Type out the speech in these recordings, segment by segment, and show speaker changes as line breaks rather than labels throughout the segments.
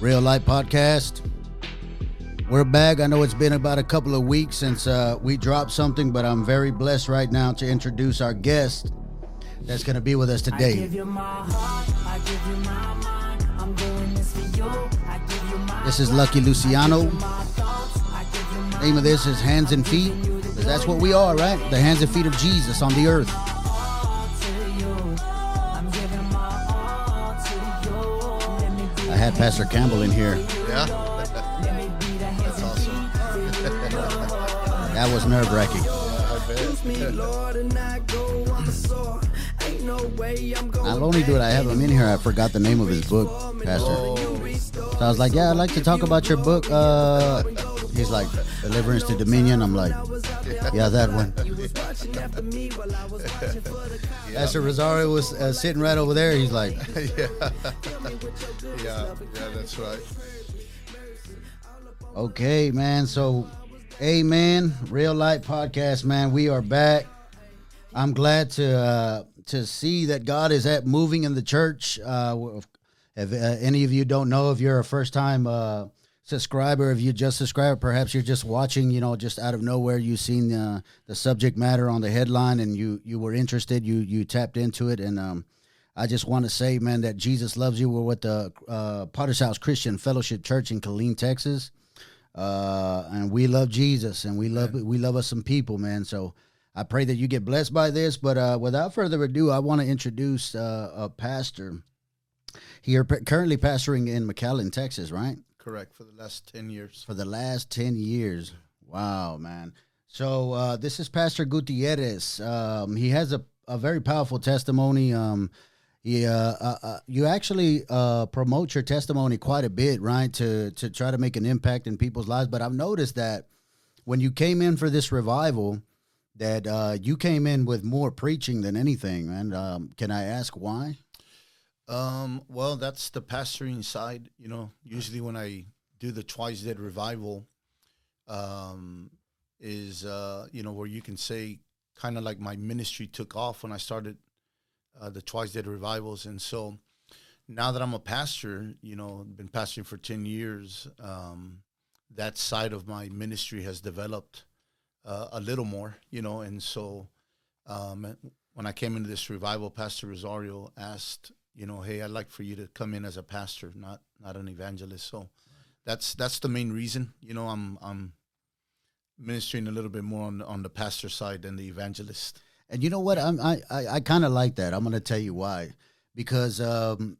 Real Life Podcast. We're back. I know it's been about a couple of weeks since uh, we dropped something, but I'm very blessed right now to introduce our guest that's going to be with us today. This is Lucky Luciano. Name of this is Hands and Feet. Because that's what we are, right? The hands and feet of Jesus on the earth. Pastor Campbell in here.
Yeah. That's awesome.
That was nerve wracking. Not only do it. I have him in here, I forgot the name of his book, Pastor. So I was like, "Yeah, I'd like to talk about your book." Uh, he's like, "Deliverance to Dominion." I'm like, "Yeah, that one." Pastor Rosario was uh, sitting right over there. He's like,
yeah.
Okay, man. So, Amen. Real Life Podcast, man. We are back. I'm glad to uh, to see that God is at moving in the church. Uh, if uh, any of you don't know, if you're a first time uh, subscriber, if you just subscribed, perhaps you're just watching, you know, just out of nowhere, you've seen the the subject matter on the headline, and you you were interested, you you tapped into it, and um, I just want to say, man, that Jesus loves you. We're with the uh, Potter's House Christian Fellowship Church in Killeen, Texas uh, and we love Jesus, and we love we love us some people, man. So I pray that you get blessed by this. But uh, without further ado, I want to introduce uh, a pastor here, currently pastoring in McAllen, Texas, right?
Correct. For the last 10 years.
For the last 10 years. Wow, man. So uh, this is Pastor Gutierrez. Um, he has a, a very powerful testimony. Um, yeah, uh, uh, you actually uh, promote your testimony quite a bit, right? To to try to make an impact in people's lives. But I've noticed that when you came in for this revival, that uh, you came in with more preaching than anything. And um, can I ask why?
Um, well, that's the pastoring side. You know, usually when I do the Twice Dead revival, um, is uh, you know where you can say kind of like my ministry took off when I started uh, the Twice Dead revivals, and so now that I'm a pastor, you know, been pastoring for ten years, um, that side of my ministry has developed uh, a little more, you know, and so um, when I came into this revival, Pastor Rosario asked, you know, hey, I'd like for you to come in as a pastor, not not an evangelist. So that's that's the main reason, you know, I'm I'm ministering a little bit more on on the pastor side than the evangelist.
And you know what? I'm, I I, I kind of like that. I'm going to tell you why. Because um,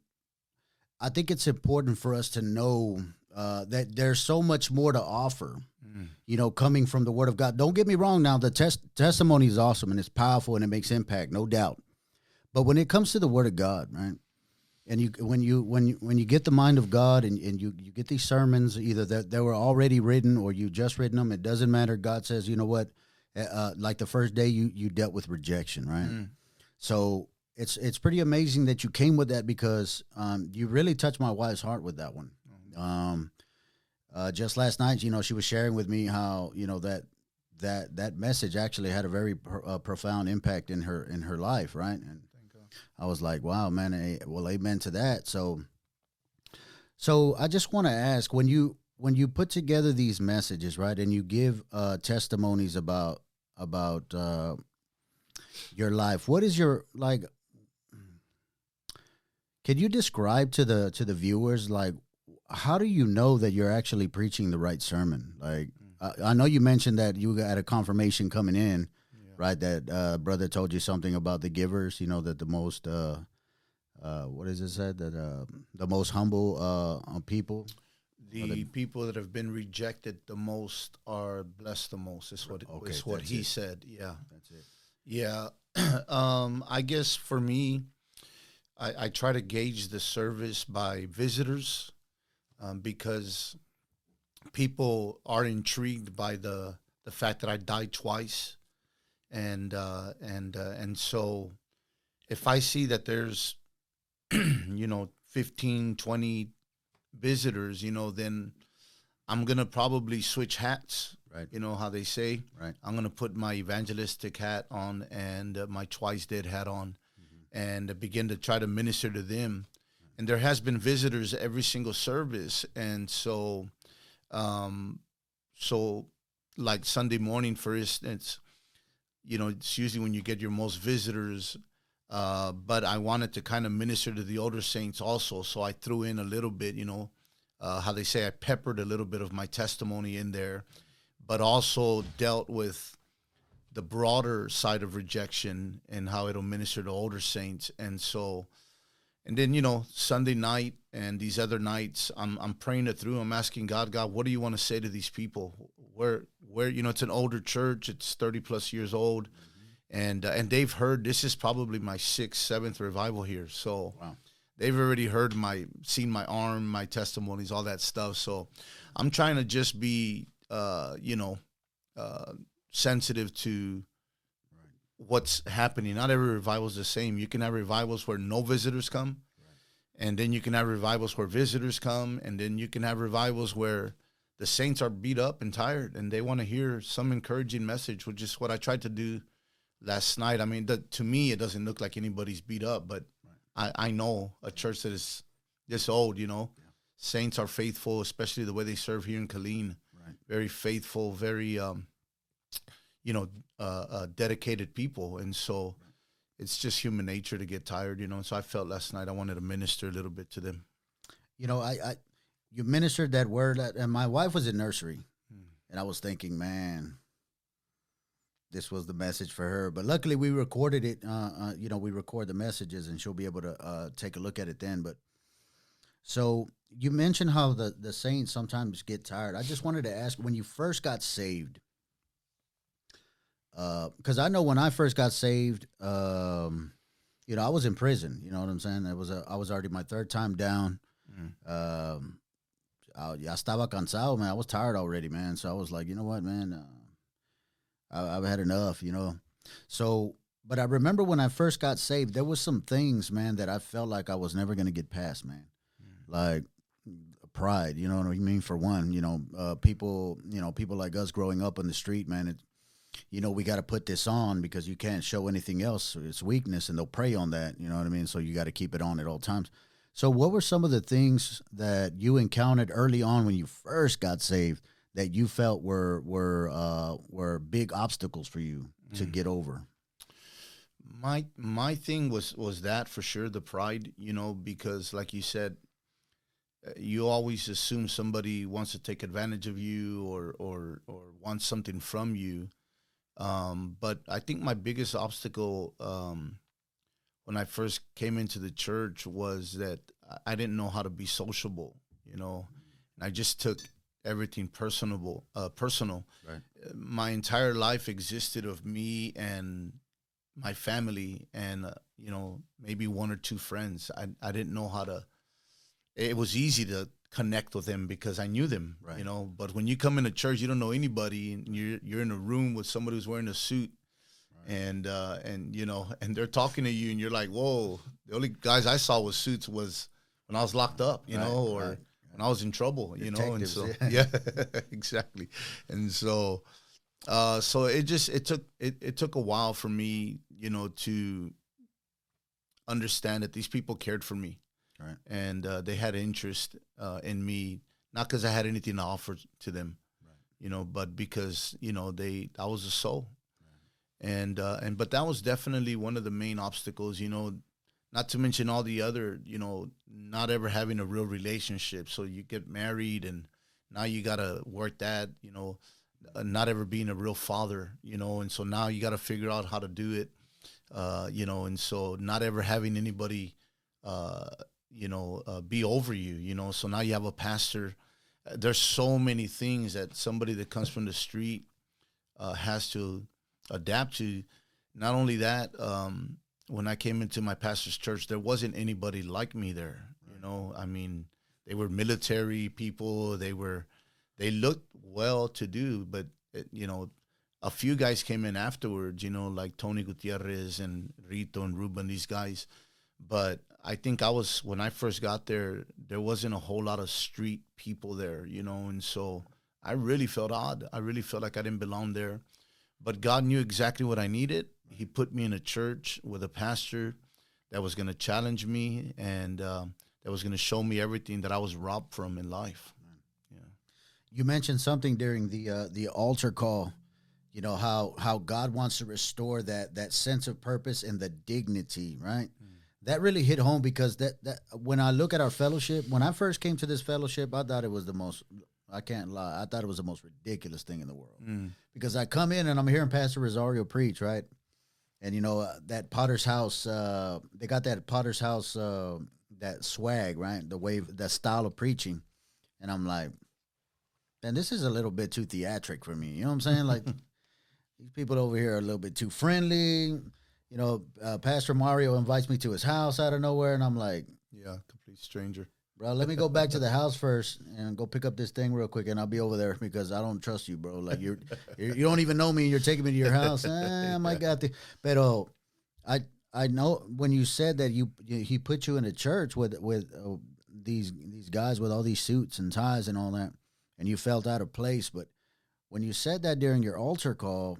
I think it's important for us to know uh, that there's so much more to offer. Mm. You know, coming from the Word of God. Don't get me wrong. Now, the test, testimony is awesome and it's powerful and it makes impact, no doubt. But when it comes to the Word of God, right? And you when you when you when you get the mind of God and, and you, you get these sermons either that they were already written or you just written them, it doesn't matter. God says, you know what, uh, uh, like the first day you you dealt with rejection, right? Mm. So it's it's pretty amazing that you came with that because um, you really touched my wife's heart with that one. Mm-hmm. Um, uh, just last night, you know, she was sharing with me how you know that that that message actually had a very uh, profound impact in her in her life, right? And I was like, wow, man, eh, well, amen to that. So, so I just want to ask when you when you put together these messages, right, and you give uh, testimonies about about uh, your life, what is your like? Can you describe to the to the viewers like how do you know that you're actually preaching the right sermon? Like, mm. I, I know you mentioned that you got a confirmation coming in, yeah. right? That uh, brother told you something about the givers. You know that the most uh, uh, what is it said that uh, the most humble uh, people
the, people that have been rejected the most are blessed the most. Is what okay, is what he it. said. Yeah,
that's it.
Yeah, um, I guess for me, I, I, try to gauge the service by visitors um, because people are intrigued by the the fact that I died twice, and uh, and uh, and so if I see that there's you know 15, 20 visitors, you know, then I'm gonna probably switch hats.
Right.
You know how they say.
Right.
I'm gonna put my evangelistic hat on and uh, my twice dead hat on, mm-hmm. and begin to try to minister to them. and there has been visitors every single service, and so, um, so like Sunday morning, for instance, you know, it's usually when you get your most visitors. Uh, but I wanted to kind of minister to the older saints also, so I threw in a little bit, you know, uh, how they say I peppered a little bit of my testimony in there, but also dealt with the broader side of rejection and how it'll minister to older saints. And so, and then you know Sunday night and these other nights, I'm I'm praying it through. I'm asking God, God, what do you want to say to these people? Where where you know it's an older church, it's 30 plus years old, mm-hmm. And uh, and they've heard this is probably my sixth seventh revival here. So. Wow they've already heard my seen my arm my testimonies all that stuff so i'm trying to just be uh you know uh sensitive to what's happening not every revival is the same you can have revivals where no visitors come right. and then you can have revivals where visitors come and then you can have revivals where the saints are beat up and tired and they want to hear some encouraging message which is what i tried to do last night i mean the, to me it doesn't look like anybody's beat up but I, I know a church that is this old, you know. Yeah. Saints are faithful, especially the way they serve here in Killeen. Right. Very faithful, very, um, you know, uh, uh, dedicated people. And so right. it's just human nature to get tired, you know. And So I felt last night I wanted to minister a little bit to them.
You know, I, I you ministered that word, and my wife was in nursery. Hmm. And I was thinking, man, this was the message for her. But luckily, we recorded it. Uh, uh, you know, we record the messages, and she'll be able to uh, take a look at it then. But so you mentioned how the the saints sometimes get tired. I just wanted to ask when you first got saved, because uh, I know when I first got saved, um, you know, I was in prison. You know what I'm saying? It was a, I was already my third time down. Mm. Um, I, I estaba cansado, man. I was tired already, man. So I was like, you know what, man uh, I, have had enough, you know. So, but I remember when I first got saved, there was some things, man, that I felt like I was never gonna get past, man. Mm. Like pride, you know what I mean. For one, you know, uh, people, you know, people like us growing up on the street, man. It, you know, we got to put this on because you can't show anything else. It's weakness, and they'll prey on that. You know what I mean. So you got to keep it on at all times. So, what were some of the things that you encountered early on when you first got saved that you felt were were uh, were big obstacles for you to mm. get over?
My my thing was was that for sure the pride, you know, because like you said, uh, you always assume somebody wants to take advantage of you or or or wants something from you. Um, but I think my biggest obstacle um, when I first came into the church was that I didn't know how to be sociable, you know, and I just took everything personable, uh, personal. Right. My entire life existed of me and my family, and uh, you know maybe one or two friends. I I didn't know how to. It was easy to connect with them because I knew them, right. you know. But when you come into church, you don't know anybody, and you're you're in a room with somebody who's wearing a suit, right. and uh, and you know, and they're talking to you, and you're like, whoa. The only guys I saw with suits was when I was locked up, you know, or when I was in trouble, you know, and so yeah, exactly, and so, uh, so it just it took it, it took a while for me, you know, to understand that these people cared for me, right, and uh, they had interest uh, in me, not because I had anything to offer to them, right. you know, but because you know they I was a soul, right. and uh, and but that was definitely one of the main obstacles, you know not to mention all the other, you know, not ever having a real relationship. So you get married and now you got to work that, you know, uh, not ever being a real father, you know, and so now you got to figure out how to do it, uh, you know, and so not ever having anybody, uh, you know, uh, be over you, you know, so now you have a pastor. Uh, there's so many things that somebody that comes from the street has to adapt to. Not only that, um, when I came into my pastor's church, there wasn't anybody like me there. You know, I mean, they were military people. They were, they looked well to do, but it, you know, a few guys came in afterwards. You know, like Tony Gutierrez and Rito and Ruben, these guys. But I think I was when I first got there, there wasn't a whole lot of street people there. You know, and so I really felt odd. I really felt like I didn't belong there. But God knew exactly what I needed he put me in a church with a pastor that was going to challenge me and uh, that was going to show me everything that I was robbed from in life. Yeah.
You mentioned something during the uh, the altar call. You know how how God wants to restore that that sense of purpose and the dignity, right? Mm. That really hit home because that that when I look at our fellowship, when I first came to this fellowship, I thought it was the most I can't lie. I thought it was the most ridiculous thing in the world mm. because I come in and I'm hearing Pastor Rosario preach, right? And you know uh, that Potter's House, uh, they got that Potter's House, uh, that swag, right? The way, that style of preaching, and I'm like, man, this is a little bit too theatric for me. You know what I'm saying? Like these people over here are a little bit too friendly. You know, uh, Pastor Mario invites me to his house out of nowhere, and I'm like,
yeah, complete stranger
bro. Let me go back to the house first and go pick up this thing real quick, and I'll be over there because I don't trust you, bro. Like you're, you're you don't even know me. And you're taking me to your house. eh, I might got the, I I know when you said that you, you he put you in a church with with uh, these these guys with all these suits and ties and all that, and you felt out of place. But when you said that during your altar call,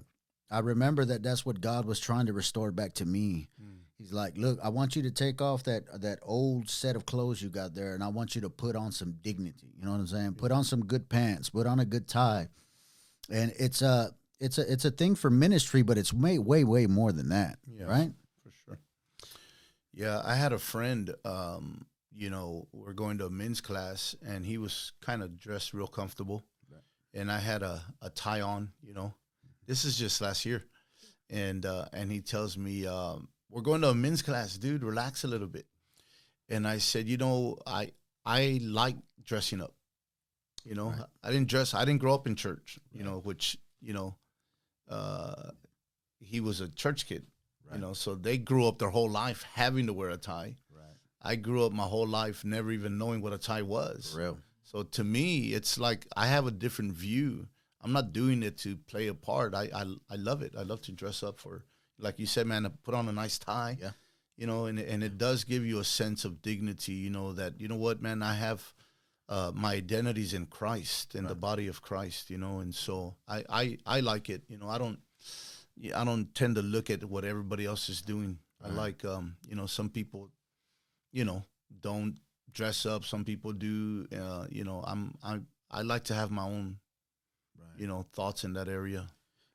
I remember that that's what God was trying to restore back to me. Mm He's like, "Look, I want you to take off that that old set of clothes you got there, and I want you to put on some dignity. You know what I'm saying? Put on some good pants, put on a good tie, and it's a it's a it's a thing for ministry, but it's way way way more than that, yeah, right?
For sure. Yeah, I had a friend. Um, you know, we're going to a men's class, and he was kind of dressed real comfortable, right. and I had a a tie on. You know, this is just last year, and uh, and he tells me. Um, we're going to a men's class, dude. Relax a little bit. And I said, you know, I I like dressing up. You know, right. I didn't dress. I didn't grow up in church. You know, which you know, uh, he was a church kid. Right. You know, so they grew up their whole life having to wear a tie. Right. I grew up my whole life never even knowing what a tie was.
For real.
So to me, it's like I have a different view. I'm not doing it to play a part. I I, I love it. I love to dress up for like you said, man, to put on a nice tie.
Yeah.
You know, and and it does give you a sense of dignity. You know that you know what, man, I have uh, my identities in Christ in right. the body of Christ. You know, and so I, I I like it. You know, I don't I don't tend to look at what everybody else is doing. Right. I like um you know some people, you know, don't dress up. Some people do. Uh, you know, I'm I I like to have my own, right. you know, thoughts in that area.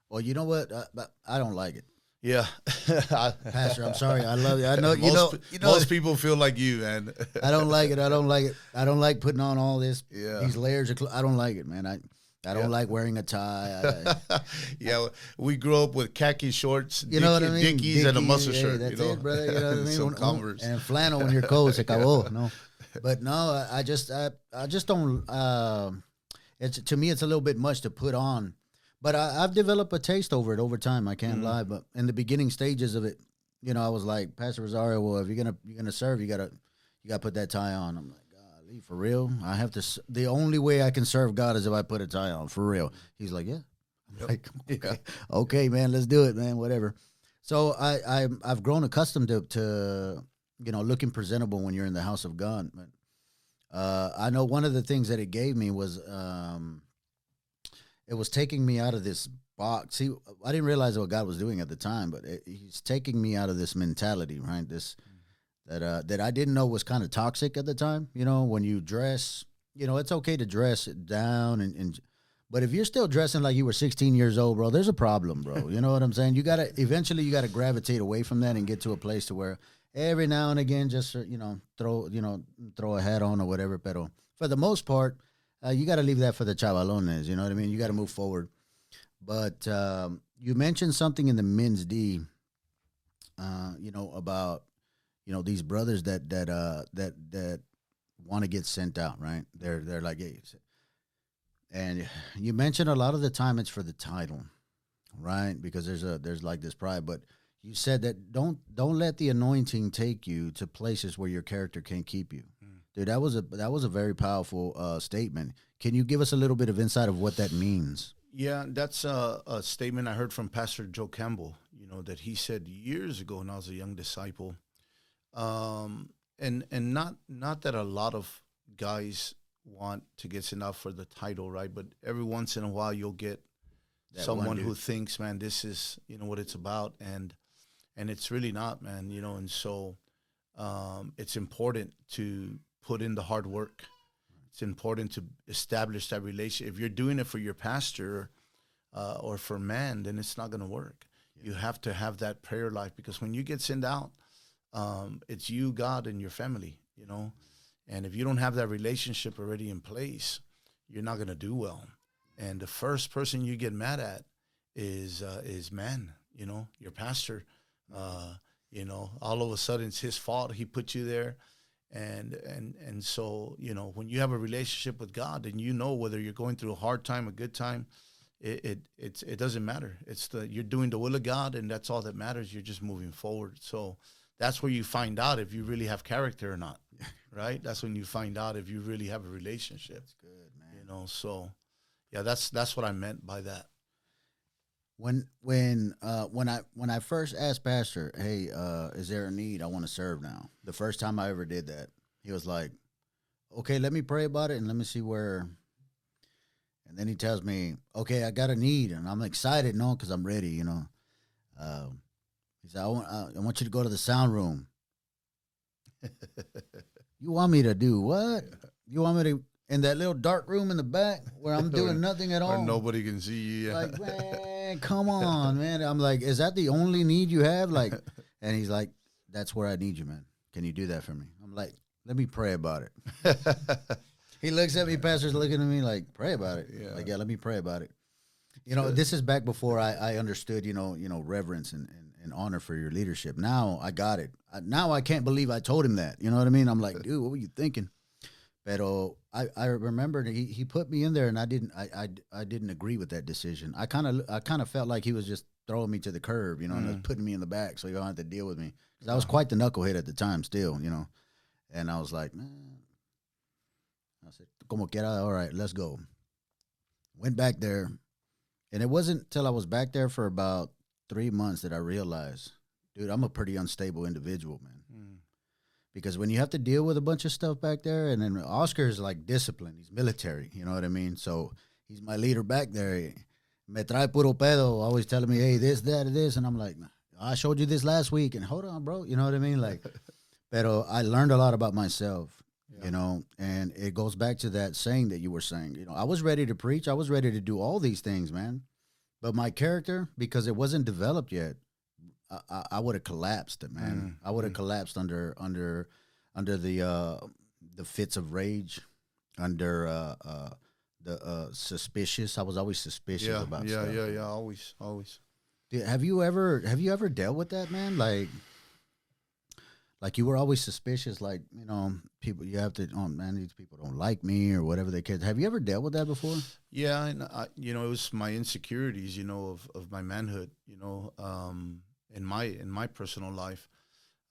Well, you know what? I, I don't like it.
Yeah,
Pastor, I'm sorry. I love you. I know you know. You know,
most people feel like you, man.
I don't like it. I don't like it. I don't like putting on all this. Yeah. These layers of. Cl- I don't like it, man. I. I don't yeah. like wearing a tie.
I, yeah, we grew up with khaki shorts, you know what I mean? Dickies, Dickies and a muscle hey, shirt.
That's
you know?
it, brother. You know what I mean? Some Converse and flannel when you're cold. It's like, oh no, but no, I, I just, I, I just don't. Uh, it's to me, it's a little bit much to put on but I, have developed a taste over it over time. I can't mm-hmm. lie. But in the beginning stages of it, you know, I was like, Pastor Rosario, well, if you're gonna you're gonna serve, you gotta you gotta put that tie on. I'm like, golly, for real? I have to. The only way I can serve God is if I put a tie on. For real. He's like, yeah. Yep. Like, okay, okay, man, let's do it, man. Whatever. So I, I I've grown accustomed to, to you know looking presentable when you're in the house of God. But uh, I know one of the things that it gave me was um, it was taking me out of this box. See, I didn't realize what God was doing at the time, but it, He's taking me out of this mentality, right? This that uh, that I didn't know was kind of toxic at the time. You know, when you dress, you know, it's okay to dress down and, and but if you're still dressing like you were 16 years old, bro, there's a problem, bro. You know what I'm saying? You gotta eventually you gotta gravitate away from that and get to a place to where every now and again, just you know, throw you know, throw a hat on or whatever. But for the most part, uh, you got to leave that for the chavalones. You know what I mean? You got to move forward. But um, you mentioned something in the men's D. Uh, you know about you know these brothers that that uh, that that want to get sent out, right? They're they're like, hey, and you mentioned a lot of the time it's for the title, right? Because there's a there's like this pride, but you said that don't don't let the anointing take you to places where your character can't keep you. Dude, that was a that was a very powerful uh, statement. Can you give us a little bit of insight of what that means?
Yeah, that's a, a, statement I heard from Pastor Joe Campbell. You know that he said years ago when I was a young disciple, um, and and not not that a lot of guys want to get sent out for the title, right? But every once in a while, you'll get that someone who thinks, man, this is you know what it's about, and and it's really not, man. You know, and so um, it's important to put in the hard work. It's important to establish that relation. If you're doing it for your pastor uh, or for man, then it's not going to work. You have to have that prayer life because when you get sent out, um, it's you, God, and your family. You know, and if you don't have that relationship already in place, you're not going to do well. And the first person you get mad at is uh, is man. You know, your pastor. Uh, you know, all of a sudden it's his fault. He put you there, and and and so you know when you have a relationship with God, and you know whether you're going through a hard time, a good time, it it it's, it doesn't matter. It's the you're doing the will of God, and that's all that matters. You're just moving forward. So that's where you find out if you really have character or not. right? That's when you find out if you really have a relationship.
That's good, man.
You know, so yeah, that's that's what I meant by that.
When when uh when I when I first asked Pastor, hey, uh, is there a need? I want to serve now. The first time I ever did that, he was like, Okay, let me pray about it and let me see where and then he tells me, Okay, I got a need and I'm excited, no, because I'm ready, you know. Um, he said, I want uh, I want you to go to the sound room. you want me to do what? You want me to in that little dark room in the back where I'm doing nothing at all?
nobody can see you.
Like, man, come on, man. I'm like, is that the only need you have? Like, and he's like, that's where I need you, man. Can you do that for me? I'm like, let me pray about it. He looks at me, pastor's looking at me like, pray about it.
Yeah.
Like, yeah, let me pray about it. You know, this is back before I, I understood, you know, you know, reverence and, and, and honor for your leadership. Now I got it. I, now I can't believe I told him that. You know what I mean? I'm like, dude, what were you thinking? Pero I, I remember he, he put me in there and I didn't I, I, I didn't agree with that decision. I kind of I kind of felt like he was just throwing me to the curb, you know, and was putting me in the back so you don't have to deal with me. 'Cause I was quite the knucklehead at the time still, you know. And I was like, man. I said, como quiera, all right, let's go. Went back there. And it wasn't till I was back there for about three months that I realized, dude, I'm a pretty unstable individual, man
Mm.
Because when you have to deal with a bunch of stuff back there, and then Oscar is like disciplined. he's military, you know what I mean? So he's my leader back there. Me trae puro pedo, always telling me, hey, this, that, this. And I'm like, I showed you this last week, and hold on, bro. You know what I mean? Like, pero I learned a lot about myself, you know, and it goes back to that saying that you were saying. You know, I was ready to preach, I was ready to do all these things, man. But my character, because it wasn't developed yet, I, I, would have collapsed, man. I would have collapsed under under under the uh, the fits of rage, under uh, uh, the uh, suspicious. I was always suspicious
Yeah,
about
yeah,
stuff.
yeah, yeah. Always, always.
Did- Have you ever have you ever dealt with that, man? Like, like you were always suspicious. Like you know, people you have to. Oh man, these people don't like me or whatever they can. Have you ever dealt with that before?
Yeah, and I, you know, it was my insecurities, you know, of, of my manhood, you know, um, in my in my personal life.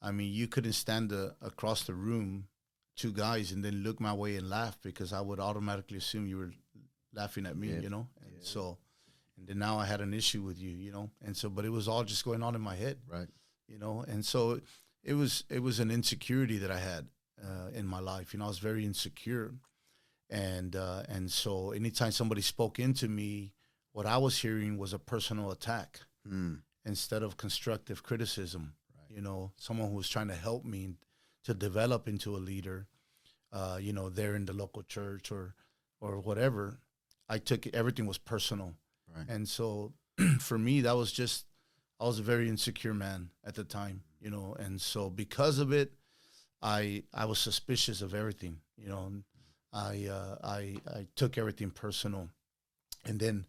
I mean, you couldn't stand the, across the room, two guys, and then look my way and laugh because I would automatically assume you were laughing at me,
Yeah.
you know. And so, and then now I had an issue with you, you know, and so, but it was all just going on in my head,
Right.
you know, and so it was it was an insecurity that I had uh, in my life. You know, I was very insecure, and uh, and so anytime somebody spoke into me, what I was hearing was a personal attack
Mm.
Instead of constructive criticism. You know, someone who was trying to help me to develop into a leader. Uh, you know, there in the local church or or whatever. I took everything was personal,
Right.
and so for me that was just I was a very insecure man at the time. You know, and so because of it, I I was suspicious of everything. You know, I uh, I I took everything personal, and then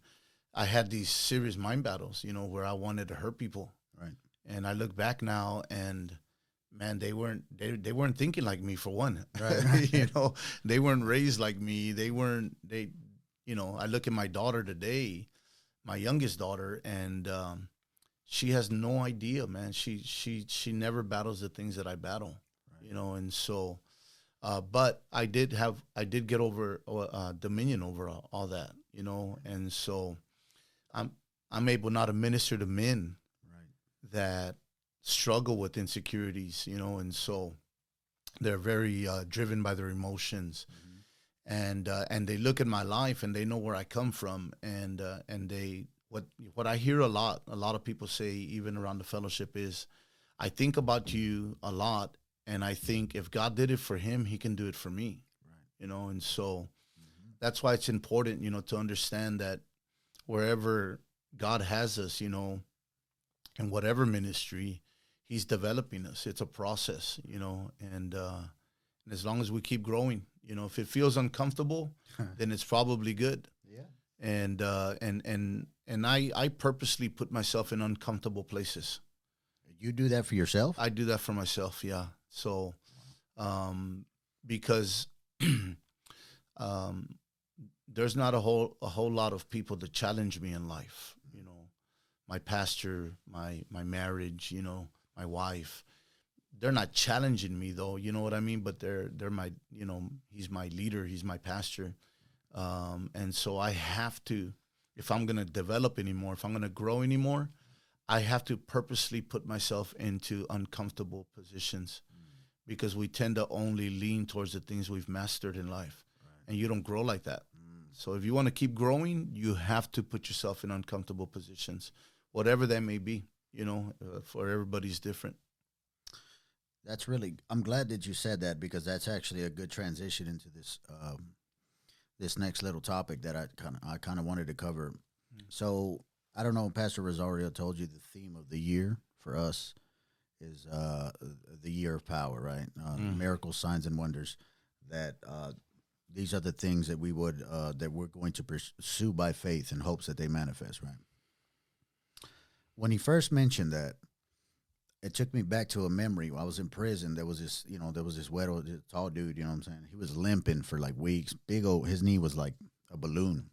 I had these serious mind battles. You know, where I wanted to hurt people,
Right.
and I look back now and man they weren't they, they weren't thinking like me for one
Right.
you know they weren't raised like me they weren't they you know i look at my daughter today my youngest daughter and um, she has no idea man she she she never battles the things that i battle Right. you know and so uh, but i did have i did get over uh, dominion over all, all that you know and so i'm i'm able now to minister to men
Right.
that struggle with insecurities, you know, and so they're very uh, driven by their emotions, and uh, and they look at my life and they know where I come from, and uh, and they what what I hear a lot, a lot of people say even around the fellowship is, I think about you a lot, and I think if God did it for him, He can do it for me.
Right.
You know, and so that's why it's important, you know, to understand that wherever God has us, you know, in whatever ministry, He's developing us. It's a process, you know, and uh, and as long as we keep growing, you know, if it feels uncomfortable, then it's probably good.
Yeah.
And uh, and and and I I purposely put myself in uncomfortable places.
You do that for yourself?
I do that for myself, yeah. So, um, because um, there's not a whole a whole lot of people to challenge me in life. You know, my pastor, my my marriage, you know, my wife. They're not challenging me though. You know what I mean? But they're they're my you know he's my leader. He's my pastor, um, and so I have to if I'm gonna develop anymore, if I'm gonna grow anymore, I have to purposely put myself into uncomfortable positions because we tend to only lean towards the things we've mastered in life. And you don't grow like that. So if you want to keep growing, you have to put yourself in uncomfortable positions, whatever that may be. You know, uh, for everybody's different.
That's really. I'm glad that you said that because that's actually a good transition into this um, this next little topic that I kind of I kind of wanted to cover. So I don't know, Pastor Rosario told you the theme of the year for us is uh, the year of power, right? Uh, Miracles, signs, and wonders. That uh, these are the things that we would uh, that we're going to pursue by faith in hopes that they manifest, right? When he first mentioned that, it took me back to a memory. I was in prison. There was this, you know, there was this wet old, tall dude. You know what I'm saying? He was limping for like weeks. Big old, his knee was like a balloon.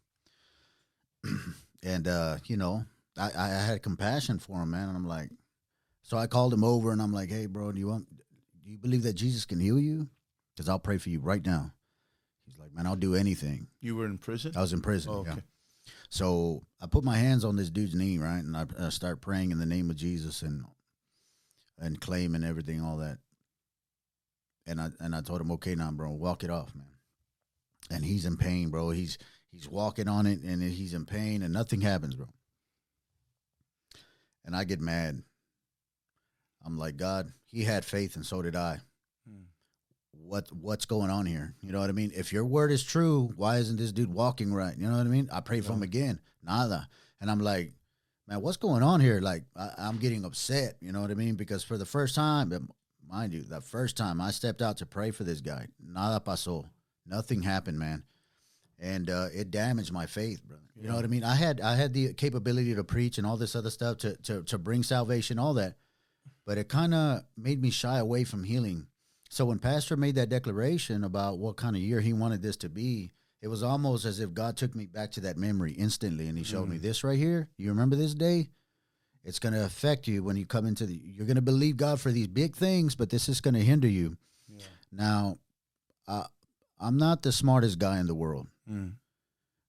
and uh, you know, I, I had compassion for him, man. And I'm like, so I called him over, and I'm like, hey, bro, do you want, do you believe that Jesus can heal you? Because I'll pray for you right now. Man, I'll do anything.
You were in prison.
I was in prison.
Oh,
yeah.
okay.
So I put my hands on this dude's knee, right, and I, I start praying in the name of Jesus and and claiming everything, all that. And I and I told him, okay, now, bro, walk it off, man. And he's in pain, bro. He's he's walking on it, and he's in pain, and nothing happens, bro. And I get mad. I'm like, God, he had faith, and so did I. What what's going on here? You know what I mean? If your word is true, why isn't this dude walking right? You know what I mean? I pray for him again, nada. And I'm like, man, what's going on here? Like, I, I'm getting upset. You know what I mean? Because for the first time, mind you, the first time I stepped out to pray for this guy, nada pasó. Nothing happened, man. And uh, it damaged my faith, brother. You know what I mean? I had I had the capability to preach and all this other stuff to to, to bring salvation, all that, but it kind of made me shy away from healing. So when Pastor made that declaration about what kind of year he wanted this to be, it was almost as if God took me back to that memory instantly, and He showed me this right here. You remember this day? It's going to affect you when you come into the. You're going to believe God for these big things, but this is going to hinder you. Now, uh, I'm not the smartest guy in the world,
Mm.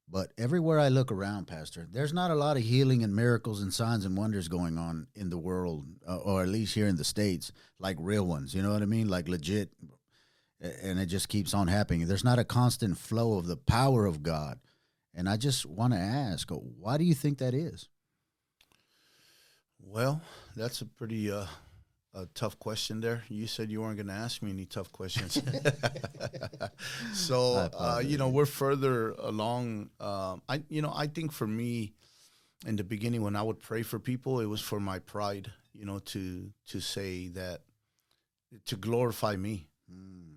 But everywhere I look around, Pastor, there's not a lot of healing and miracles and signs and wonders going on in the world, uh, or at least here in the states, like real ones. You know what I mean? Like legit, and it just keeps on happening. There's not a constant flow of the power of God, and I just want to ask, why do you think that is?
Well, that's a pretty uh, a tough question there. You said you weren't going to ask me any tough questions. so, uh, you know, we're further along. Um, I, you know, I think for me, in the beginning, when I would pray for people, it was for my pride. You know, to to say that to glorify me.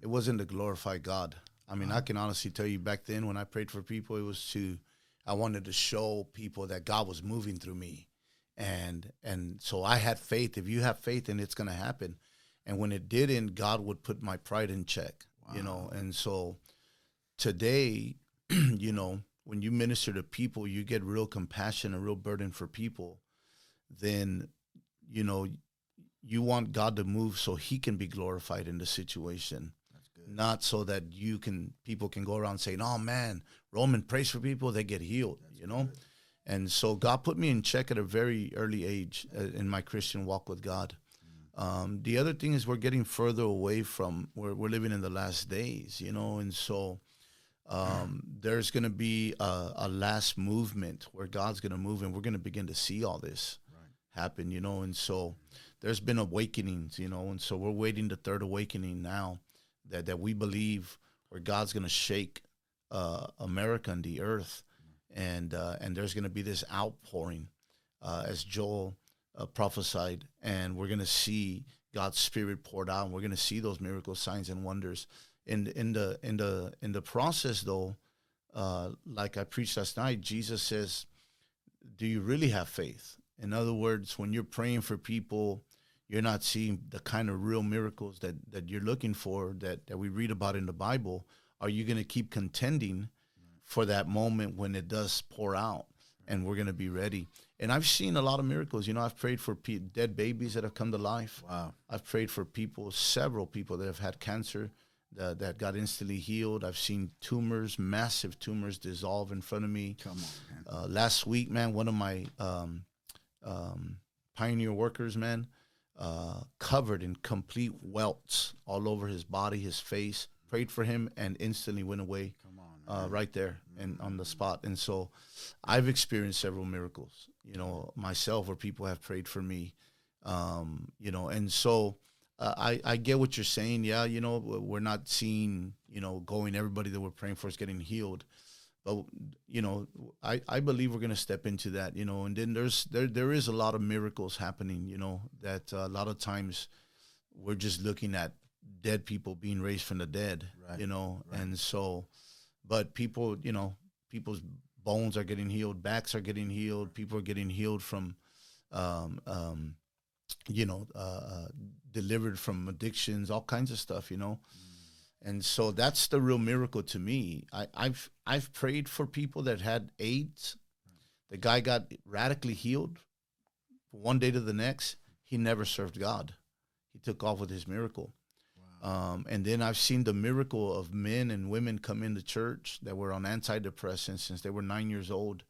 It wasn't to glorify God. I mean, I can honestly tell you back then when I prayed for people, it was to I wanted to show people that God was moving through me and and so I had faith. If you have faith, then it's going to happen. And when it didn't, God would put my pride in check. You know, and so today, you know, when you minister to people, you get real compassion, a real burden for people. Then, you know, you want God to move so He can be glorified in the situation. Not so that you can people can go around saying, "Oh man, Roman prays for people, they get healed." you know, and so God put me in check at a very early age uh, in my Christian walk with God. Um, the other thing is we're getting further away from we're, we're living in the last days, you know, and so um, there's going to be a, a last movement where God's going to move, and we're going to begin to see all this happen, you know, and so there's been awakenings, you know, and so we're waiting the third awakening now that that we believe where God's going to shake uh, America and the earth, and uh, and there's going to be this outpouring, uh, as Joel uh, prophesied, and we're going to see God's Spirit poured out, and we're going to see those miracles, signs, and wonders. In in the in the in the process, though, uh, like I preached last night, Jesus says, "Do you really have faith?" In other words, when you're praying for people, you're not seeing the kind of real miracles that that you're looking for that that we read about in the Bible. Are you going to keep contending for that moment when it does pour out, and we're going to be ready? And I've seen a lot of miracles. You know, I've prayed for pe- dead babies that have come to life.
Wow.
I've prayed for people, several people that have had cancer that, that got instantly healed. I've seen tumors, massive tumors, dissolve in front of me.
Come on, man.
Uh, last week, man, one of my um, um, pioneer workers, man, uh, covered in complete welts all over his body, his face. Prayed for him and instantly went away.
Come.
Uh, right there and on the spot. And so I've experienced several miracles, you know, myself where people have prayed for me, um, you know, and so uh, I, I get what you're saying. Yeah, you know, we're not seeing, you know, going everybody that we're praying for is getting healed. But you know, I, I believe we're gonna step into that, you know, and then there's there there is a lot of miracles happening, you know, that uh, a lot of times we're just looking at dead people being raised from the dead,
Right.
you know,
Right.
and so, but people, you know, people's bones are getting healed, backs are getting healed, people are getting healed from, um, um, you know, uh, uh, delivered from addictions, all kinds of stuff, you know. And so that's the real miracle to me. I, I've I've prayed for people that had AIDS. The guy got radically healed. One day to the next, he never served God. He took off with his miracle. Um, and then I've seen the miracle of men and women come into church that were on antidepressants since they were nine years old.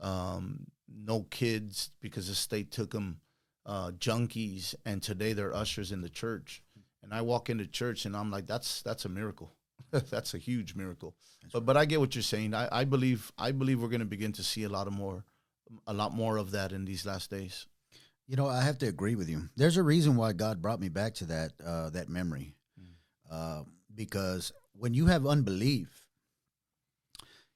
Um, no kids because the state took them uh, junkies, and today they're ushers in the church. And I walk into church and I'm like, that's that's a miracle. that's a huge miracle. but but I get what you're saying. I, I believe I believe we're going to begin to see a lot of more, a lot more of that in these last days.
You know, I have to agree with you. There's a reason why God brought me back to that uh, that memory, uh, because when you have unbelief,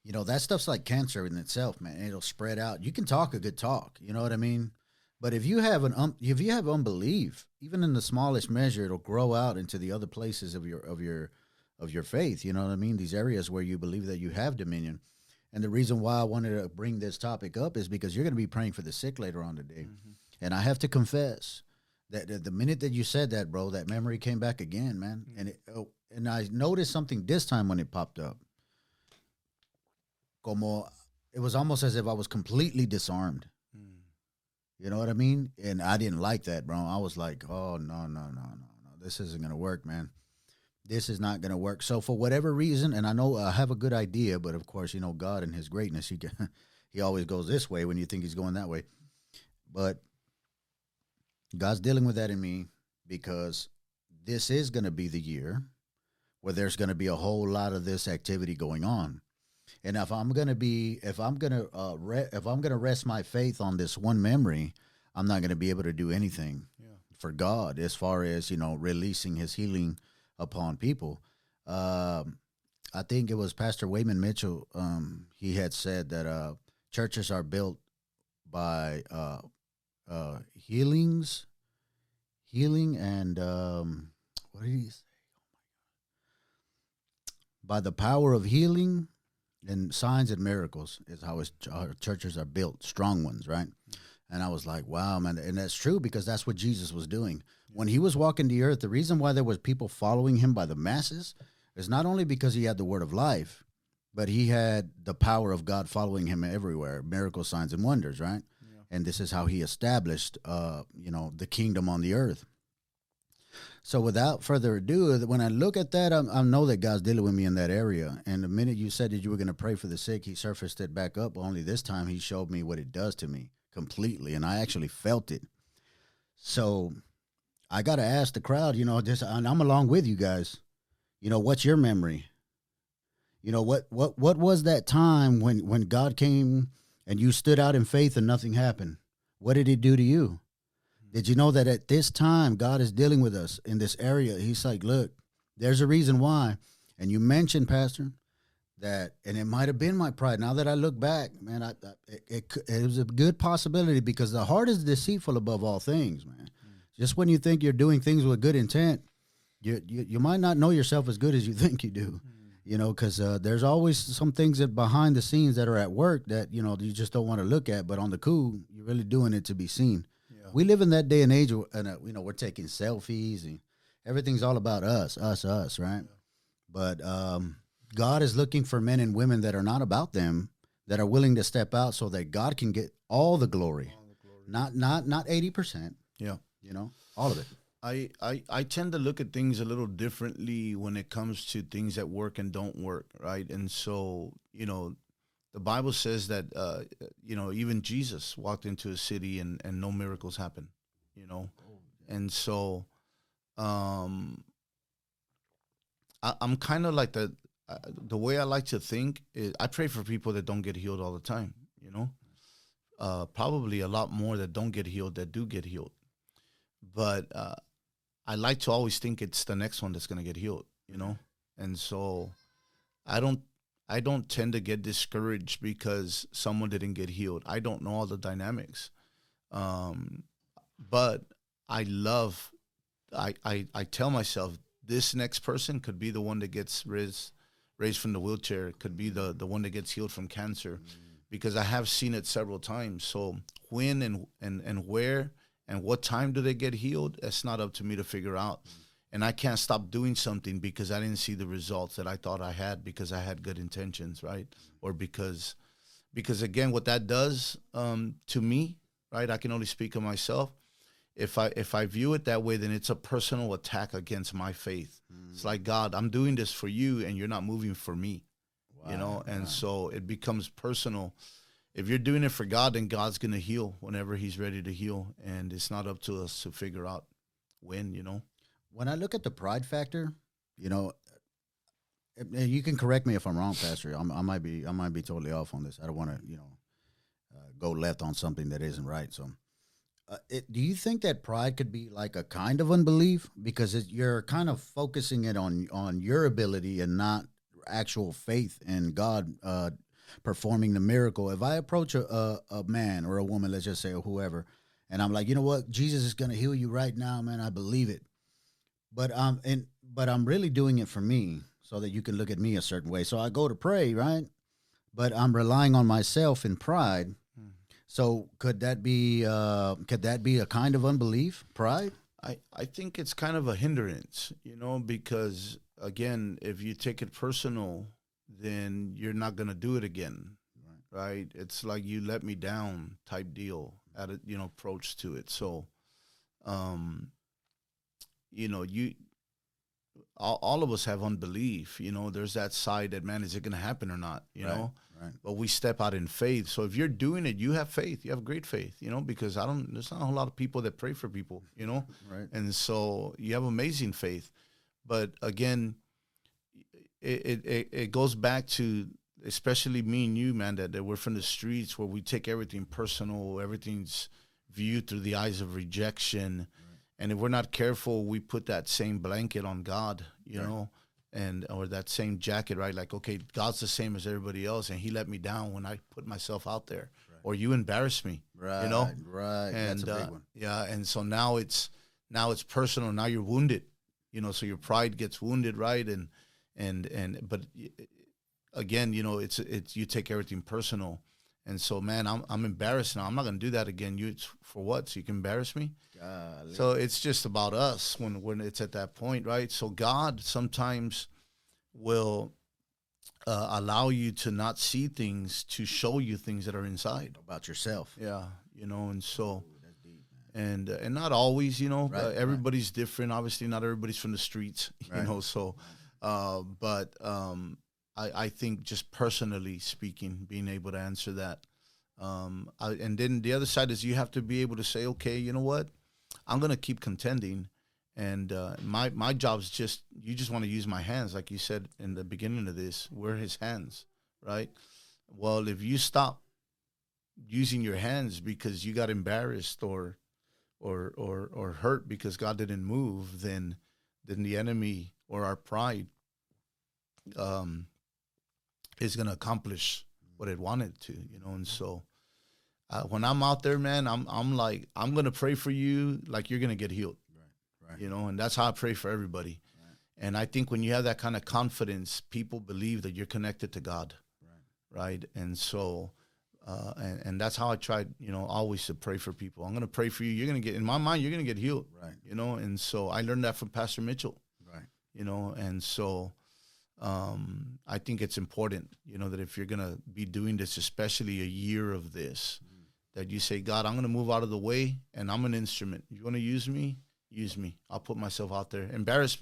you know that stuff's like cancer in itself, man. It'll spread out. You can talk a good talk, you know what I mean. But if you have an um, if you have unbelief, even in the smallest measure, it'll grow out into the other places of your of your of your faith. You know what I mean? These areas where you believe that you have dominion. And the reason why I wanted to bring this topic up is because you're going to be praying for the sick later on today. And I have to confess that the- the minute that you said that, bro, that memory came back again, man. Mm. And it, oh, and I noticed something this time when it popped up. Como it was almost as if I was completely disarmed. Mm. You know what I mean? And I didn't like that, bro. I was like, oh no, no, no, no, no. This isn't gonna work, man. This is not gonna work. So for whatever reason, and I know I have a good idea, but of course, you know, God and His greatness, He can, He always goes this way when you think He's going that way. But God's dealing with that in me because this is gonna be the year where there's gonna be a whole lot of this activity going on. And if I'm gonna be, if I'm gonna, uh, re- if I'm gonna rest my faith on this one memory, I'm not gonna be able to do anything
Yeah.
for God as far as you know releasing His healing upon people. Um, I think it was Pastor Wayman Mitchell. Um, he had said that uh, churches are built by uh, healings, healing, and um, what did he say? By the power of healing and signs and miracles is how his, our churches are built, strong ones, right? And I was like, wow, man. And that's true because that's what Jesus was doing. When he was walking the earth, the reason why there was people following him by the masses is not only because he had the word of life, but he had the power of God following him everywhere, miracle signs and wonders, right? And this is how he established, uh, you know, the kingdom on the earth. So without further ado, when I look at that, I, I know that God's dealing with me in that area. And the minute you said that you were going to pray for the sick, He surfaced it back up. Only this time, He showed me what it does to me completely, and I actually felt it. So I got to ask the crowd, you know, just and I'm along with you guys. You know, what's your memory? You know what what what was that time when when God came and you stood out in faith and nothing happened? What did he do to you? Did you know that at this time God is dealing with us in this area? He's like, look, there's a reason why. And you mentioned, Pastor, that, and it might have been my pride. Now that I look back, man, I, I it, it, it was a good possibility because the heart is deceitful above all things, man. Mm. Just when you think you're doing things with good intent, you, you, you might not know yourself as good as you think you do. Mm. You know, because uh, there's always some things that behind the scenes that are at work that you know you just don't want to look at, but on the cool, you're really doing it to be seen. Yeah. We live in that day and age, and uh, you know we're taking selfies and everything's all about us, us, us, right? Yeah. But um, God is looking for men and women that are not about them, that are willing to step out so that God can get all the glory, all the glory. not not not eighty percent.
Yeah,
you know, all of it.
I, I, I tend to look at things a little differently when it comes to things that work and don't work, right? And so, you know, the Bible says that, uh, you know, even Jesus walked into a city and, and no miracles happened, you know? Oh, and so, um, I, am kind of like the, uh, the way I like to think is I pray for people that don't get healed all the time, you know? Uh, probably a lot more that don't get healed that do get healed. But uh, I like to always think it's the next one that's going to get healed, you know? And so I don't I don't tend to get discouraged because someone didn't get healed. I don't know all the dynamics. Um, but I love I, I I tell myself this next person could be the one that gets raised raised from the wheelchair, could be the the one that gets healed from cancer. Mm. Because I have seen it several times. So when and and and where and what time do they get healed? That's not up to me to figure out. And I can't stop doing something because I didn't see the results that I thought I had because I had good intentions, right? Or because, because again, what that does um, to me, right? I can only speak of myself. If I if I view it that way, then it's a personal attack against my faith. Mm. It's like God, I'm doing this for you, and you're not moving for me, wow. you know. And wow. so it becomes personal if you're doing it for God, then God's gonna heal whenever He's ready to heal, and it's not up to us to figure out when. You know.
When I look at the pride factor, you know, you can correct me if I'm wrong, Pastor. I'm, i might be I might be totally off on this. I don't want to you know uh, go left on something that isn't right. So, uh, it, do you think that pride could be like a kind of unbelief because it, you're kind of focusing it on on your ability and not actual faith in God uh, performing the miracle. If I approach a, a, a man or a woman, let's just say, or whoever, and I'm like, you know what, Jesus is going to heal you right now, man. I believe it. But um, and but I'm really doing it for me, so that you can look at me a certain way. So I go to pray, right? But I'm relying on myself in pride. Hmm. So could that be uh, could that be a kind of unbelief, pride?
I, I think it's kind of a hindrance, you know, because again, if you take it personal, then you're not going to do it again. Right. right. It's like you let me down type deal at a, you know, approach to it. So, um, you know, you, all, all of us have unbelief, you know, there's that side that, man, is it going to happen or not, you right. know? Right. But we step out in faith. So if you're doing it, you have faith. You have great faith, you know, because I don't, there's not a whole lot of people that pray for people, you know? Right. And so you have amazing faith. But again, it, it, it goes back to especially me and you, man, that, that we're from the streets where we take everything personal, everything's viewed through the eyes of rejection. Right. And if we're not careful, we put that same blanket on God, you right. know, and or that same jacket, right? Like, okay, God's the same as everybody else, and He let me down when I put myself out there, right. or you embarrass me, right? You know,
right? And uh,
yeah, and so now it's now it's personal. Now you're wounded, you know, so your pride gets wounded, right? And and and but again, you know, it's it's you take everything personal, and so man, I'm I'm embarrassed now. I'm not gonna do that again. You for what? So you can embarrass me? Golly. So it's just about us when when it's at that point, right? So God sometimes will uh, allow you to not see things to show you things that are inside
about yourself.
Yeah, you know, and so. and uh, and not always, you know. Right, uh, everybody's right. different. Obviously, not everybody's from the streets, you right. know. So, uh, but um, I, I, think just personally speaking, being able to answer that. Um, I, and then the other side is you have to be able to say, okay, you know what? I'm going to keep contending. And uh, my, my is just, you just want to use my hands. Like you said in the beginning of this, we're his hands, right? Well, if you stop using your hands because you got embarrassed or or or or hurt because God didn't move, then then the enemy or our pride um, is going to accomplish what it wanted to, you know. And so uh, when I'm out there, man, I'm I'm like I'm going to pray for you like you're going to get healed,
Right. Right.
you know. And that's how I pray for everybody. And I think when you have that kind of confidence, people believe that you're connected to God,
Right.
right? And so. Uh, and, and that's how I tried, you know, always to pray for people. I'm going to pray for you. You're going to get, in my mind, you're going to get healed,
Right.
you know. And so I learned that from Pastor Mitchell. You know and so um, i think it's important you know that if you're gonna be doing this especially a year of this that you say god i'm gonna move out of the way and i'm an instrument. You want to use me? Use me. I'll put myself out there. Embarrass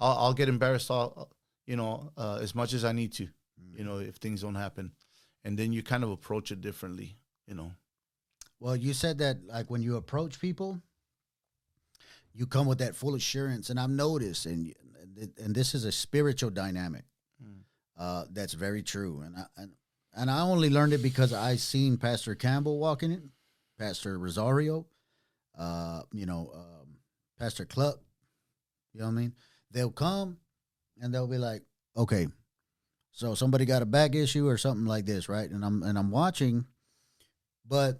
i'll, I'll get embarrassed all you know uh, as much as i need to you know if things don't happen. And then you kind of approach it differently you know.
Well, you said that like when you approach people, you come with that full assurance, and I've noticed, and and this is a spiritual dynamic
Mm.
uh, that's very true, and I and, and I only learned it because I seen Pastor Campbell walking it, Pastor Rosario, uh, you know, um, Pastor Cluck, you know what I mean? They'll come, and they'll be like, okay, so somebody got a back issue or something like this, right? And I'm and I'm watching, but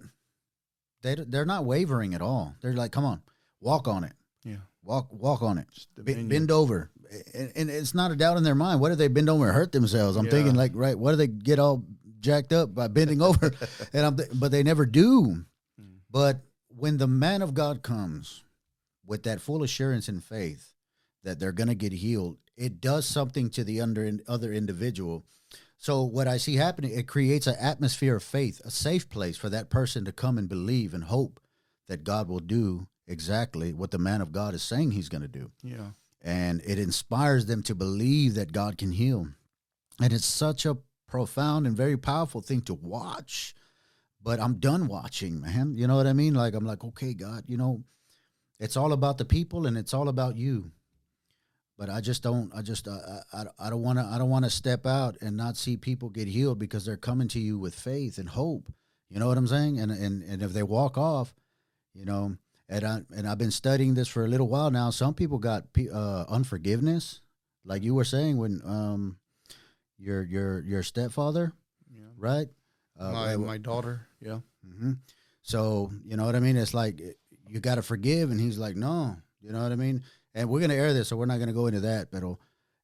they they're not wavering at all. They're like, "Come on, walk on it,
yeah
walk walk on it, bend over." And, and it's not a doubt in their mind. What if they bend over and hurt themselves? I'm
Yeah.
thinking like, right? What do they get all jacked up by bending over? and I'm, th- but they never do.
Mm.
But when the man of God comes with that full assurance and faith that they're going to get healed, it does something to the under other individual. So what I see happening, it creates an atmosphere of faith, a safe place for that person to come and believe and hope that God will do exactly what the man of God is saying he's going to do.
yeah
And it inspires them to believe that God can heal. And it's such a profound and very powerful thing to watch. But I'm done watching, man. You know what I mean? Like I'm like, okay, God, you know, it's all about the people and it's all about you. But I just don't. I just. I. I, I don't want to. I don't want to step out and not see people get healed because they're coming to you with faith and hope. You know what I'm saying? And and and if they walk off, you know, and I and I've been studying this for a little while now. Some people got uh, unforgiveness, like you were saying when um, your your your stepfather,
yeah
right? Uh,
my,
uh,
my daughter yeah
hmm So you know what I mean? It's like you got to forgive, and he's like, no, you know what I mean? And we're gonna air this, so we're not gonna go into that. But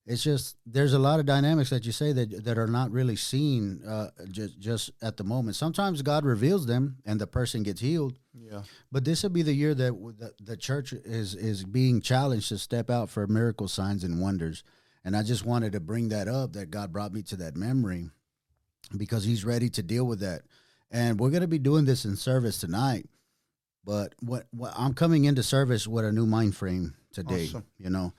it's just there's a lot of dynamics that you say that that are not really seen uh, just just at the moment. Sometimes God reveals them, and the person gets healed.
yeah
But this will be the year that the, the church is is being challenged to step out for miracle signs and wonders. And I just wanted to bring that up that God brought me to that memory because he's ready to deal with that. And we're going to be doing this in service tonight. But what, what I'm coming into service with a new mind frame today,
Awesome.
you know.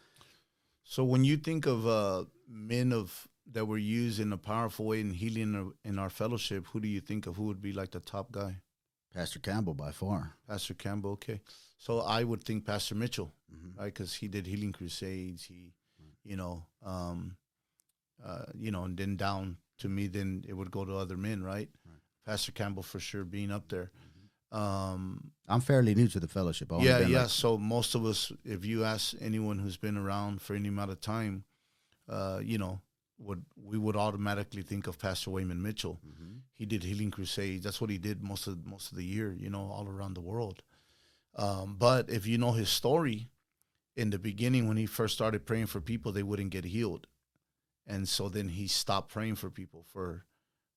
So when you think of uh, men of that were used in a powerful way in healing in our fellowship, who do you think of? Who would be like the top guy?
Pastor Campbell by far.
Pastor Campbell. Okay, so I would think Pastor Mitchell,
Mhm.
right? Because he did healing crusades. He, you know, um, uh, you know, and then down to me, then it would go to other men, right?
Right.
Pastor Campbell for sure being up there. Um,
I'm fairly new to the fellowship. I've
yeah, yeah.
like-
so most of us, if you ask anyone who's been around for any amount of time, uh, you know, would we would automatically think of Pastor Wayman Mitchell.
Mhm.
He did healing crusades. That's what he did most of most of the year, you know, all around the world. Um, but if you know his story, in the beginning when he first started praying for people, they wouldn't get healed, and so then he stopped praying for people for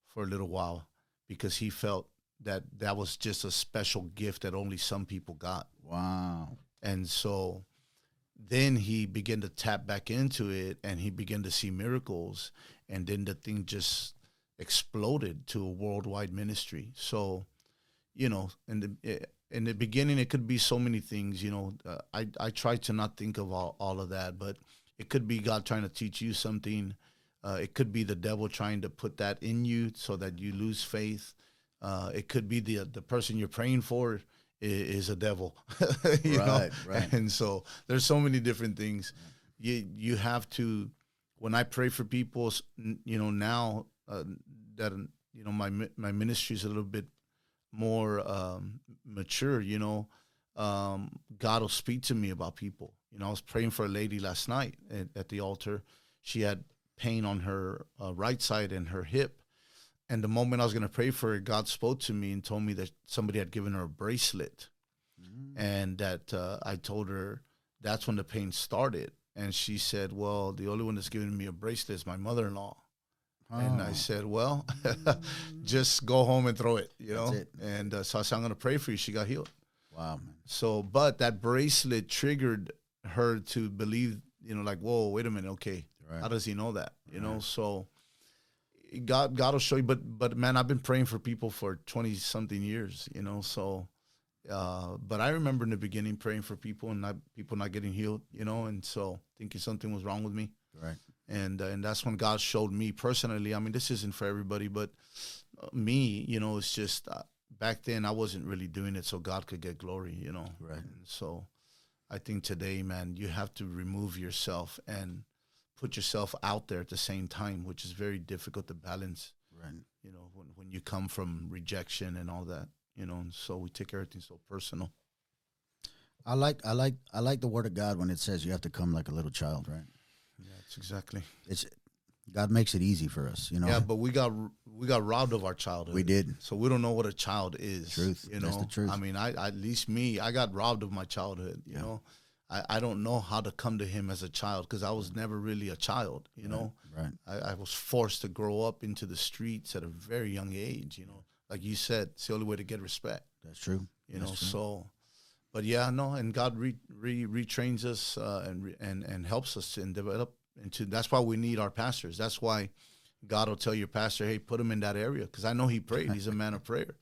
for a little while because he felt that that was just a special gift that only some people got.
Wow.
And so then he began to tap back into it and he began to see miracles. And then the thing just exploded to a worldwide ministry. So, you know, in the, eh, in the beginning, it could be so many things. You know, uh, I, I try to not think of all, all of that, but it could be God trying to teach you something. Uh, it could be the devil trying to put that in you so that you lose faith. Uh, it could be the the person you're praying for is, is a devil, you know?
Right, right.
And so there's so many different things. You you have to. When I pray for people, you know, now uh, that you know my my ministry is a little bit more um, mature, you know, um, God will speak to me about people. You know, I was praying for a lady last night at, at the altar. She had pain on her uh, right side and her hip. And the moment I was going to pray for her, God spoke to me and told me that somebody had given her a bracelet. Mm-hmm. And that uh, I told her that's when the pain started. And she said, Well, the only one that's giving me a bracelet is my mother in law. Oh. And I oh. said, Well, just go home and throw it, you know? And uh, so I said, I'm going to pray for you. She got healed.
Wow. Man.
So, but that bracelet triggered her to believe, you know, like, whoa, wait a minute, okay, right. how does he know that? You right. know, so God, God will show you. But, but man, I've been praying for people for twenty something years, you know. So, uh, but I remember in the beginning praying for people and not people not getting healed, you know, and so thinking something was wrong with me.
Right.
And uh, and that's when God showed me personally. I mean, this isn't for everybody, but uh, me, you know, it's just uh, back then I wasn't really doing it so God could get glory, you know.
Right.
And so I think today, man, you have to remove yourself and put yourself out there at the same time, which is very difficult to balance.
Right.
You know, when, when you come from rejection and all that, you know, and so we take everything so personal.
I like I like I like the word of God when it says you have to come like a little child, right?
Yeah, it's exactly.
It's God makes it easy for us, you know.
Yeah, but we got we got robbed of our childhood.
We did.
So we don't know what a child is.
Truth.
You know.
That's the truth.
I mean, I at least me, I got robbed of my childhood. You yeah. know, I, I don't know how to come to Him as a child because I was never really a child. You
right.
know.
Right.
I, I was forced to grow up into the streets at a very young age. You know, like you said, it's the only way to get respect.
That's true.
You
That's
know,
true.
so. But yeah, no, and God re, re, retrains us uh, and re, and and helps us and develop into. That's why we need our pastors. That's why God will tell your pastor, "Hey, put him in that area," because I know he prayed. He's a man of prayer,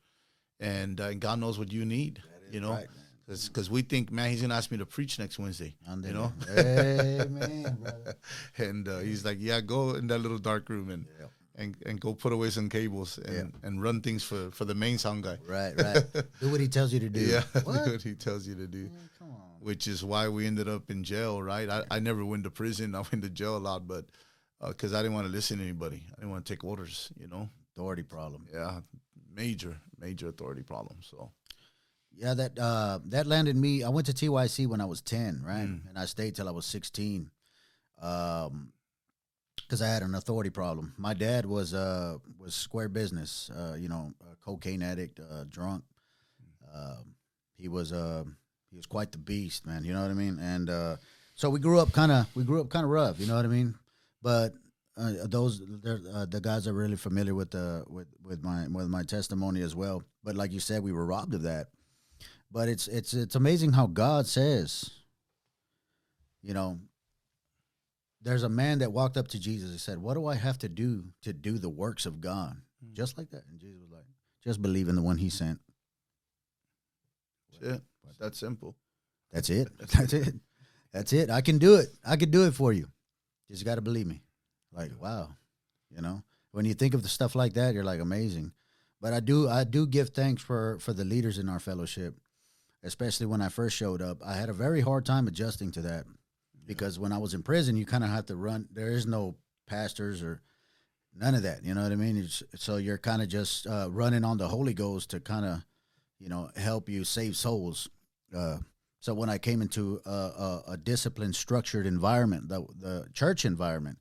and uh, God knows what you need. You know, because we think, man, he's gonna ask me to preach next Wednesday. You know,
Amen, brother.
and uh, he's like, "Yeah, go in that little dark room and." Yeah. And, and go put away some cables and, yeah. and run things for, for the main sound guy.
Right, right. do what he tells you to do.
Yeah, what? do what he tells you to do. Man, come on. Which is why we ended up in jail, right? I, I never went to prison. I went to jail a lot, but because uh, I didn't want to listen to anybody. I didn't want to take orders. You know,
authority problem.
Yeah, major, major authority problem. So.
Yeah, that uh, that landed me. I went to TYC when I was ten, right, mm. and I stayed till I was sixteen, um, because I had an authority problem. My dad was uh was square business, uh, you know, cocaine addict, uh, drunk. Uh, he was uh he was quite the beast, man. You know what I mean? And uh, so we grew up kind of we grew up kind of rough. You know what I mean? But uh, those uh, the guys are really familiar with the with with my with my testimony as well. But like you said, we were robbed of that. But it's it's it's amazing how God says, you know, there's a man that walked up to Jesus and said, "What do I have to do to do the works of God?" Mm-hmm. Just like that, and Jesus was like, "Just believe in the one He sent."
That's it. That's simple.
That's it. That's it. That's it. I can do it. I can do it for you. Just got to believe me. Like, wow, you know, when you think of the stuff like that, you're like amazing. But I do, I do give thanks for for the leaders in our fellowship, especially when I first showed up. I had a very hard time adjusting to that because when I was in prison, you kind of have to run. There is no pastors or none of that. You know what I mean? It's, so you're kind of just uh, running on the Holy Ghost to kind of, you know, help you save souls. Uh, so when I came into a, a, a disciplined, structured environment, the the church environment,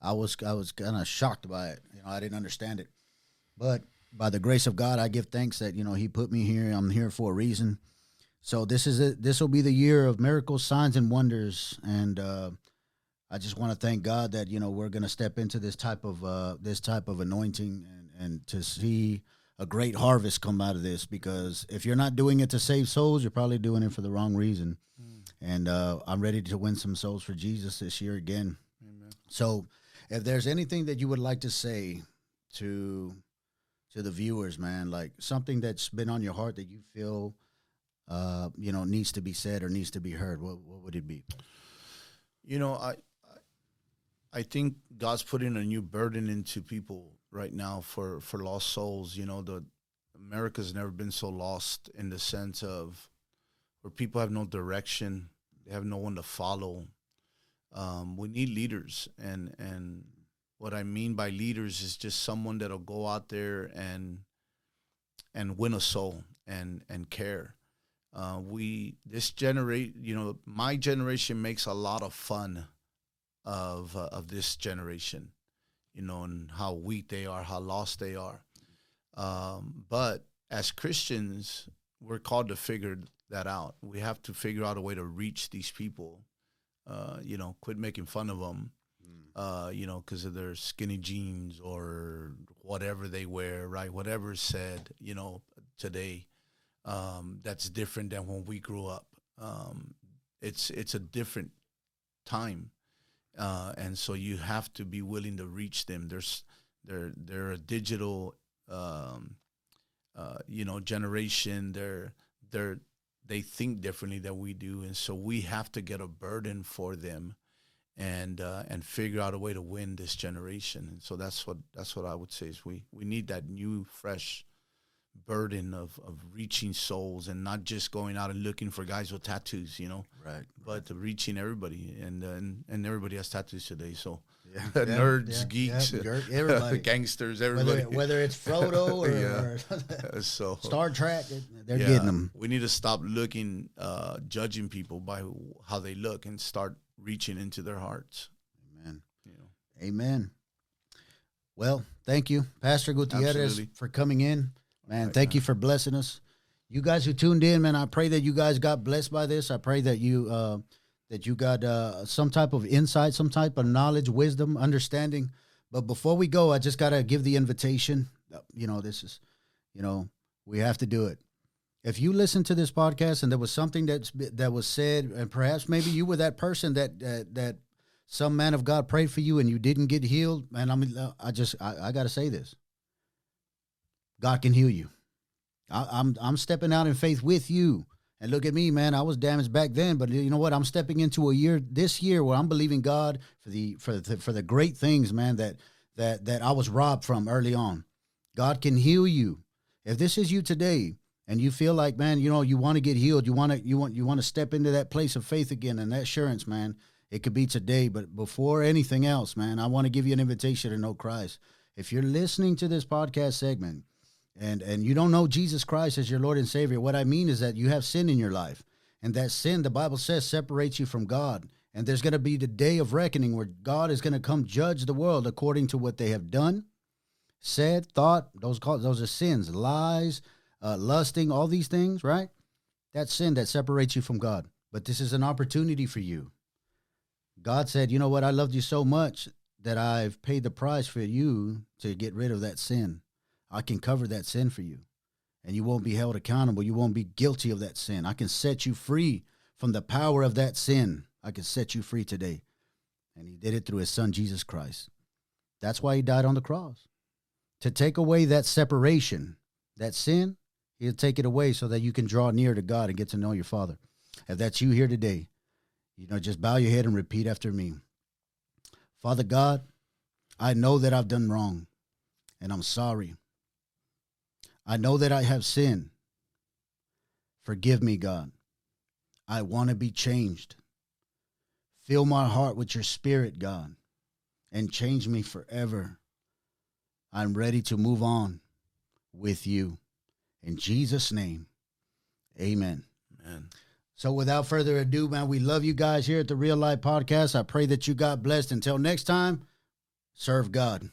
I was I was kind of shocked by it. You know, I didn't understand it, but by the grace of God, I give thanks that you know He put me here. I'm here for a reason. So this is it. This will be the year of miracles, signs, and wonders, and uh, I just want to thank God that you know we're going to step into this type of uh, this type of anointing and and to see a great harvest come out of this because if you're not doing it to save souls, you're probably doing it for the wrong reason. Mm. And uh, I'm ready to win some souls for Jesus this year again. Amen. So, if there's anything that you would like to say to to the viewers, man, like something that's been on your heart that you feel, uh, you know, needs to be said or needs to be heard, what what would it be?
You know, I I think God's putting a new burden into people right now for for lost souls. You know, the America's never been so lost in the sense of where people have no direction, they have no one to follow. Um, we need leaders, and and what I mean by leaders is just someone that'll go out there and and win a soul and and care. Uh, we this generate, you know, my generation makes a lot of fun of uh, of this generation, you know, and how weak they are, how lost they are. Um, but as Christians, we're called to figure that out. We have to figure out a way to reach these people. Uh, you know, quit making fun of them. Uh, you know, because of their skinny jeans or whatever they wear, right? Whatever is said, you know, today, um, that's different than when we grew up. Um, it's it's a different time, uh, and so you have to be willing to reach them. There's they're they're a digital, um, uh, you know, generation. They're they're they think differently than we do, and so we have to get a burden for them, and uh, and figure out a way to win this generation. And so that's what that's what I would say is we we need that new, fresh burden of of reaching souls and not just going out and looking for guys with tattoos, you know,
Right.
but reaching everybody, and uh, and and everybody has tattoos today, so.
Yeah.
Nerds,
yeah,
geeks,
yeah, everybody.
gangsters,
whether,
everybody.
whether it's Frodo or, or
so
Star Trek, they're getting them.
We need to stop looking, uh, judging people by how they look, and start reaching into their hearts.
Amen.
You know,
Amen. Well, thank you, Pastor Gutierrez,
Absolutely.
for coming in. Man,
Right,
thank
man.
you for blessing us. You guys who tuned in, man, I pray that you guys got blessed by this. I pray that you uh, that you got uh, some type of insight, some type of knowledge, wisdom, understanding. But before we go, I just gotta give the invitation. Uh, You know, this is, you know, we have to do it. If you listen to this podcast and there was something that's that was said, and perhaps maybe you were that person that that, that some man of God prayed for you and you didn't get healed, man, I mean, I just I, I got to say this: God can heal you. I, I'm I'm stepping out in faith with you. And look at me, man. I was damaged back then, but you know what? I'm stepping into a year this year where I'm believing God for the for the, for the great things, man. That that that I was robbed from early on. God can heal you. If this is you today, and you feel like, man, you know, you want to get healed, you want to you want you want to step into that place of faith again and that assurance, man. It could be today, but before anything else, man, I want to give you an invitation to know Christ. If you're listening to this podcast segment and and you don't know Jesus Christ as your Lord and Savior, what I mean is that you have sin in your life. And that sin, the Bible says, separates you from God. And there's going to be the day of reckoning where God is going to come judge the world according to what they have done, said, thought. Those those are sins, lies, uh, lusting, all these things, right? That sin that separates you from God. But this is an opportunity for you. God said, you know what? I loved you so much that I've paid the price for you to get rid of that sin. I can cover that sin for you. And you won't be held accountable. You won't be guilty of that sin. I can set you free from the power of that sin. I can set you free today. And he did it through his son, Jesus Christ. That's why he died on the cross. To take away that separation, that sin, he'll take it away so that you can draw near to God and get to know your Father. If that's you here today, you know, just bow your head and repeat after me. Father God, I know that I've done wrong and I'm sorry. I know that I have sinned. Forgive me, God. I want to be changed. Fill my heart with your spirit, God, and change me forever. I'm ready to move on with you. In Jesus' name, amen.
man.
So without further ado, man, we love you guys here at the Real Life Podcast. I pray that you got blessed. Until next time, serve God.